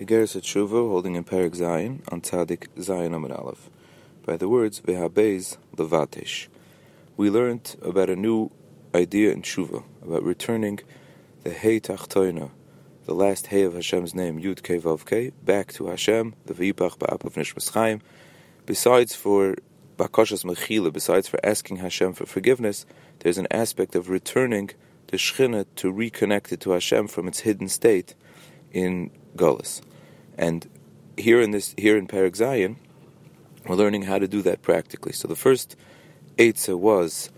Tshuva, holding in Zion, on Tzadik Zion Aleph, by the words Vehabez. We learned about a new idea in Tshuva, about returning the Hey Tachtoina, the last Hey of Hashem's name, Yud Kei Vav Kei, back to Hashem, the V'yipach Ba'apav Nishmas Chaim. Besides for Bakashas Mechila, besides for asking Hashem for forgiveness, there's an aspect of returning the Shechina to reconnect it to Hashem from its hidden state in Gullus. And here in this here in Perik Zion, we're learning how to do that practically. So the first Eitzah was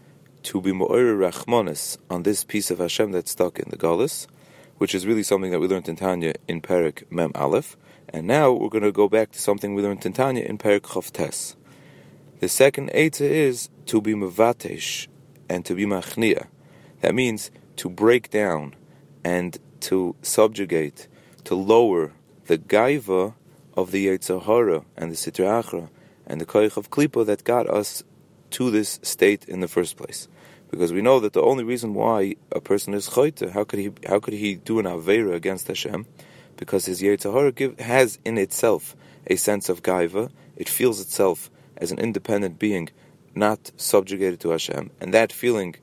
to be Mo'er Rachmanis on this piece of Hashem that's stuck in the Gullus, which is really something that we learned in Tanya in Perik Mem Aleph. And now we're going to go back to something we learned in Tanya in Perik Chavtes. The second Eitzah is to be Mavatesh and to be Machnia. That means to break down and to subjugate, to lower the gaiva of the Yetzirah and the Sitra Achra and the Koich of Klippa that got us to this state in the first place. Because we know that the only reason why a person is choyte, how could he how could he do an avera against Hashem? Because his Yetzirah has in itself a sense of gaiva. It feels itself as an independent being, not subjugated to Hashem, and that feeling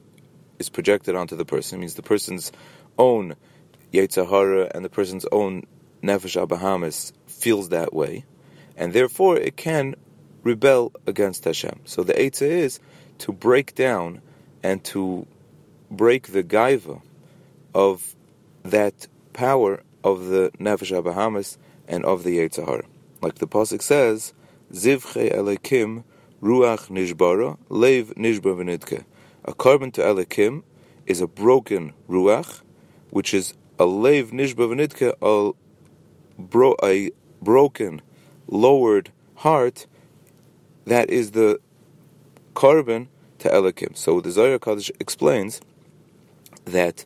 is projected onto the person. It means the person's own Yetzirah and the person's own Nefesh Abahamis feels that way, and therefore it can rebel against Hashem. So the Eitzah is to break down and to break the gaiva of that power of the Nefesh Abahamis and of the Yetzirah. Like the Pasuk says, Zivche Elokim Ruach Nishbara Lev Nishbar V'nidke. A korban to Elokim is a broken Ruach, which is a Lev Nishbar V'nidke, bro- a broken, lowered heart, that is the korban to Elokim. So the Zohar Kaddish explains that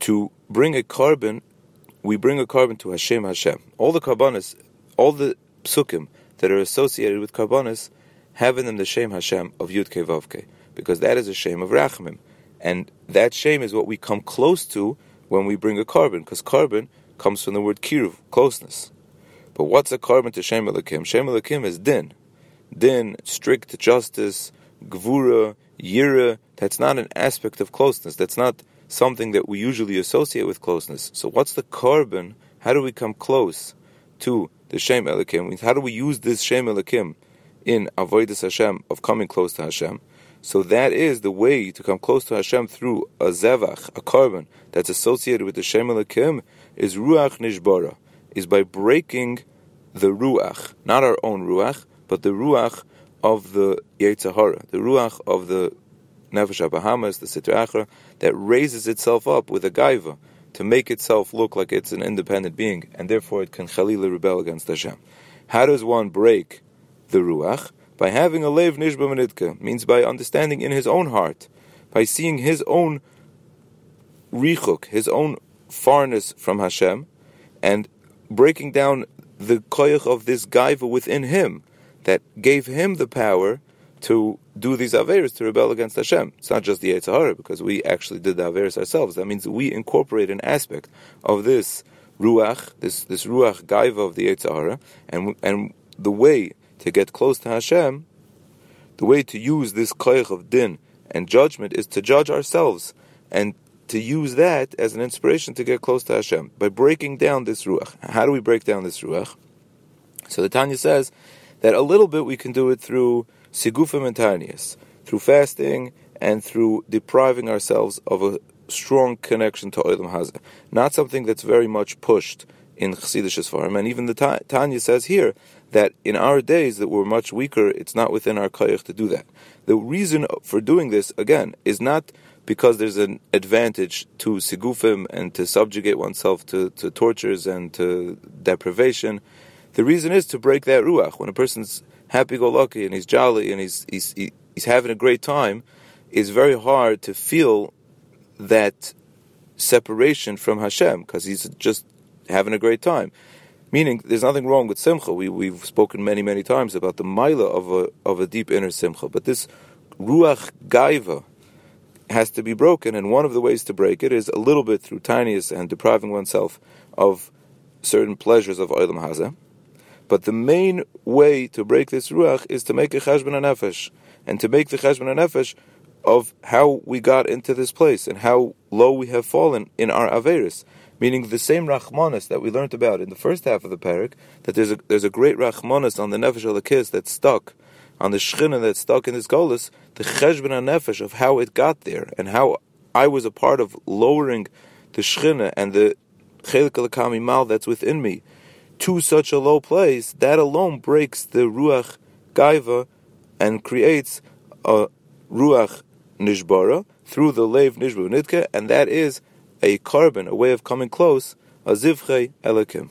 to bring a korban, we bring a korban to Hashem Hashem. All the karbanis, all the psukim that are associated with karbanis have in them the Shem Hashem of Yud Vavke, because that is a Shem of Rachamim. And that Shem is what we come close to when we bring a korban, because korban comes from the word kiruv, closeness. But what's a korban to Shem Elokim? Shem Elokim is din. Din, strict justice, gvura, yira. That's not an aspect of closeness. That's not something that we usually associate with closeness. So what's the korban? How do we come close to the Shem Elokim? How do we use this Shem Elokim in avoidus Hashem of coming close to Hashem? So that is the way to come close to Hashem through a zevach, a korban that's associated with the Shem Elokim, is ruach nishbara, is by breaking the ruach, not our own ruach, but the ruach of the Yetzirah, the ruach of the Nefesh Bahamis, the Sitra Achra, that raises itself up with a gaiva to make itself look like it's an independent being, and therefore it can chalila rebel against Hashem. How does one break the ruach? By having a lev nishba menitka, means by understanding in his own heart, by seeing his own richuk, his own farness from Hashem, and breaking down the koyach of this gaiva within him that gave him the power to do these averis to rebel against Hashem. It's not just the Yetzirah, because we actually did the averis ourselves. That means we incorporate an aspect of this ruach, this this ruach gaiva of the Yetzirah, and and the way to get close to Hashem, the way to use this koich of din and judgment is to judge ourselves and to use that as an inspiration to get close to Hashem by breaking down this ruach. How do we break down this ruach? So the Tanya says that a little bit we can do it through sigufim and tarnias, through fasting and through depriving ourselves of a strong connection to Olam Hazeh. Not something that's very much pushed in Chassidish Sfarim, and even the Tanya says here that in our days that we're much weaker, it's not within our koyach to do that. The reason for doing this, again, is not because there's an advantage to sigufim and to subjugate oneself to, to tortures and to deprivation. The reason is to break that ruach. When a person's happy-go-lucky and he's jolly and he's, he's, he's having a great time, it's very hard to feel that separation from Hashem because he's just having a great time. Meaning, there's nothing wrong with simcha. We, we've spoken many, many times about the mila of a, of a deep inner simcha. But this ruach gaiva has to be broken, and one of the ways to break it is a little bit through tiniest and depriving oneself of certain pleasures of Olam Hazeh. But the main way to break this ruach is to make a cheshbon nefesh, and to make the cheshbon nefesh of how we got into this place and how low we have fallen in our averis. Meaning the same rachmanis that we learned about in the first half of the parak, that there's a, there's a great rachmanis on the nefesh kiss that's stuck, on the shchina that's stuck in this golus, the cheshbon nefesh of how it got there and how I was a part of lowering the shchina and the chelik mal that's within me to such a low place, that alone breaks the ruach gaiva and creates a ruach nishbara through the leiv nishbu nidke, and that is a korban, a way of coming close, a zivche elokim.